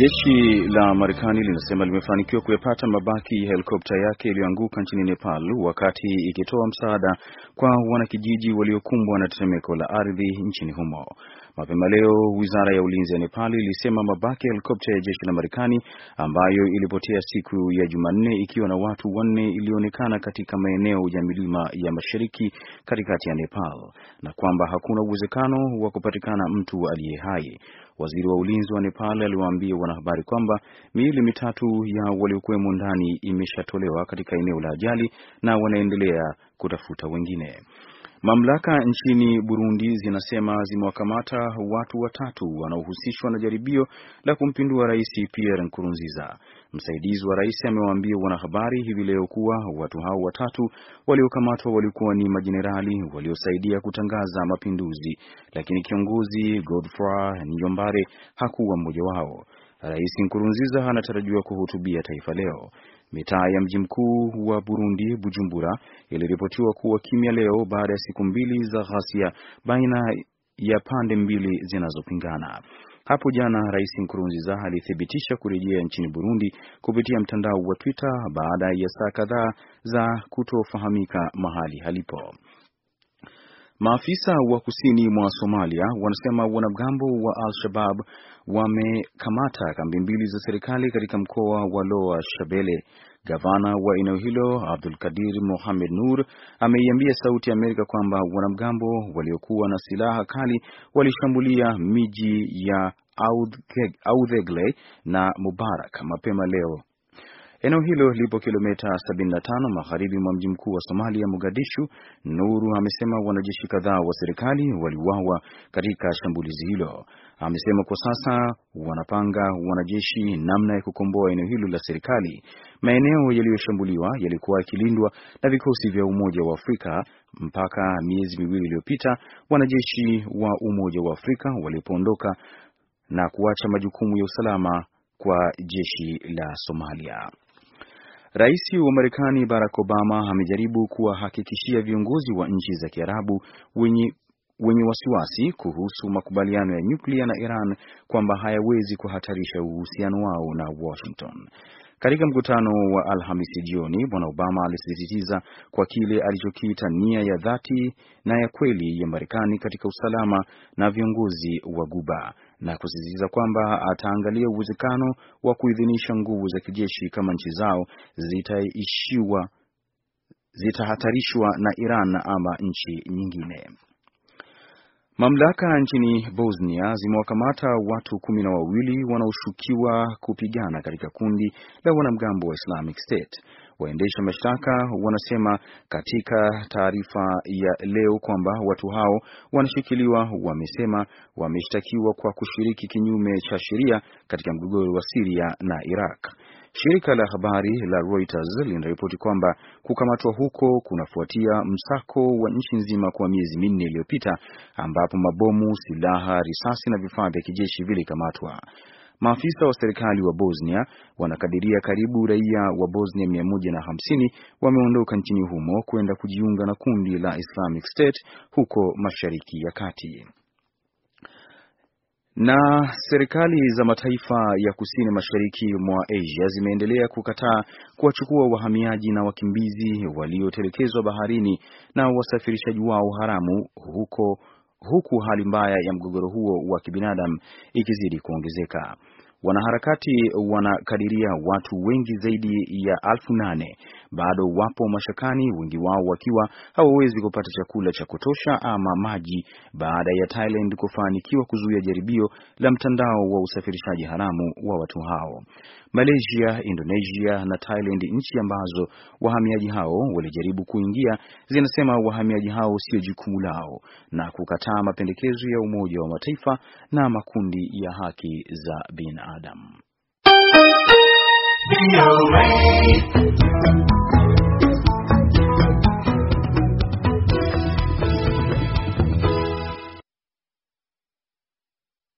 Jeshi la Marekani linasema limefanikiwa kuyapata mabaki ya helikopta yake iliyoanguka nchini Nepal wakati ikitoa msaada kwa wanakijiji waliokumbwa na tetemeko la ardhi nchini humo. Mapema leo, Wizara ya Ulinzi ya Nepal ilisema mabaki ya helikopta ya jeshi la Marekani ambayo ilipotea siku ya Jumanne ikiwa na watu wanne ilionekana katika maeneo ya milima ya mashariki katikati ya Nepal na kwamba hakuna uwezekano wa kupatikana mtu aliye hai. Waziri wa ulinzi wa Nepal aliwaambia wanahabari kwamba miili mitatu ya waliokuwemo ndani imeshatolewa katika eneo la ajali na wanaendelea kutafuta wengine. Mamlaka nchini Burundi zinasema zimewakamata watu watatu wanaohusishwa na jaribio la kumpindua Rais Pierre Nkurunziza. Msaidizi wa rais amewaambia wanahabari hivi leo kuwa watu hao watatu waliokamatwa walikuwa ni majenerali waliosaidia kutangaza mapinduzi, lakini kiongozi Godfrey Niyombare hakuwa mmoja wao. Rais Nkurunziza anatarajiwa kuhutubia taifa leo. Mitaa ya mji mkuu wa Burundi, Bujumbura, iliripotiwa kuwa kimya leo baada ya siku mbili za ghasia baina ya pande mbili zinazopingana. Hapo jana Rais Nkurunziza alithibitisha kurejea nchini Burundi kupitia mtandao wa Twitter baada ya saa kadhaa za kutofahamika mahali halipo. Maafisa wa kusini mwa Somalia wanasema wanamgambo wa Al-Shabab wamekamata kambi mbili za serikali katika mkoa wa Loa Shabele. Gavana wa eneo hilo Abdul Kadir Mohamed Nur ameiambia Sauti ya Amerika kwamba wanamgambo waliokuwa na silaha kali walishambulia miji ya Audhegle na Mubarak mapema leo. Eneo hilo lipo kilomita 75 magharibi mwa mji mkuu wa Somalia, Mogadishu. Nuru amesema wanajeshi kadhaa wa serikali waliuawa katika shambulizi hilo. Amesema kwa sasa wanapanga wanajeshi namna ya kukomboa eneo hilo la serikali. Maeneo yaliyoshambuliwa yalikuwa yakilindwa na vikosi vya Umoja wa Afrika mpaka miezi miwili iliyopita, wanajeshi wa Umoja wa Afrika walipoondoka na kuacha majukumu ya usalama kwa jeshi la Somalia. Rais wa Marekani Barack Obama amejaribu kuwahakikishia viongozi wa nchi za Kiarabu wenye wenye wasiwasi kuhusu makubaliano ya nyuklia na Iran kwamba hayawezi kuhatarisha uhusiano wao na Washington. Katika mkutano wa Alhamisi jioni, Bwana Obama alisisitiza kwa kile alichokiita nia ya dhati na ya kweli ya Marekani katika usalama na viongozi wa Guba na kusisitiza kwamba ataangalia uwezekano wa kuidhinisha nguvu za kijeshi kama nchi zao zitaishiwa zitahatarishwa na Iran ama nchi nyingine. Mamlaka nchini Bosnia zimewakamata watu kumi na wawili wanaoshukiwa kupigana katika kundi la wanamgambo wa Islamic State. Waendesha mashtaka wanasema katika taarifa ya leo kwamba watu hao wanashikiliwa, wamesema wameshtakiwa kwa kushiriki kinyume cha sheria katika mgogoro wa Siria na Iraq. Shirika la habari la Reuters linaripoti kwamba kukamatwa huko kunafuatia msako wa nchi nzima kwa miezi minne iliyopita ambapo mabomu, silaha, risasi na vifaa vya kijeshi vilikamatwa. Maafisa wa serikali wa Bosnia wanakadiria karibu raia wa Bosnia mia moja na hamsini wameondoka nchini humo kwenda kujiunga na kundi la Islamic State huko Mashariki ya Kati. Na serikali za mataifa ya kusini mashariki mwa Asia zimeendelea kukataa kuwachukua wahamiaji na wakimbizi waliotelekezwa baharini na wasafirishaji wao haramu huko huku hali mbaya ya mgogoro huo wa kibinadamu ikizidi kuongezeka. Wanaharakati wanakadiria watu wengi zaidi ya alfu nane bado wapo mashakani, wengi wao wakiwa hawawezi kupata chakula cha kutosha ama maji baada ya Thailand kufanikiwa kuzuia jaribio la mtandao wa usafirishaji haramu wa watu hao. Malaysia, Indonesia na Thailand, nchi ambazo wahamiaji hao walijaribu kuingia, zinasema wahamiaji hao sio jukumu lao na kukataa mapendekezo ya Umoja wa Mataifa na makundi ya haki za binadamu.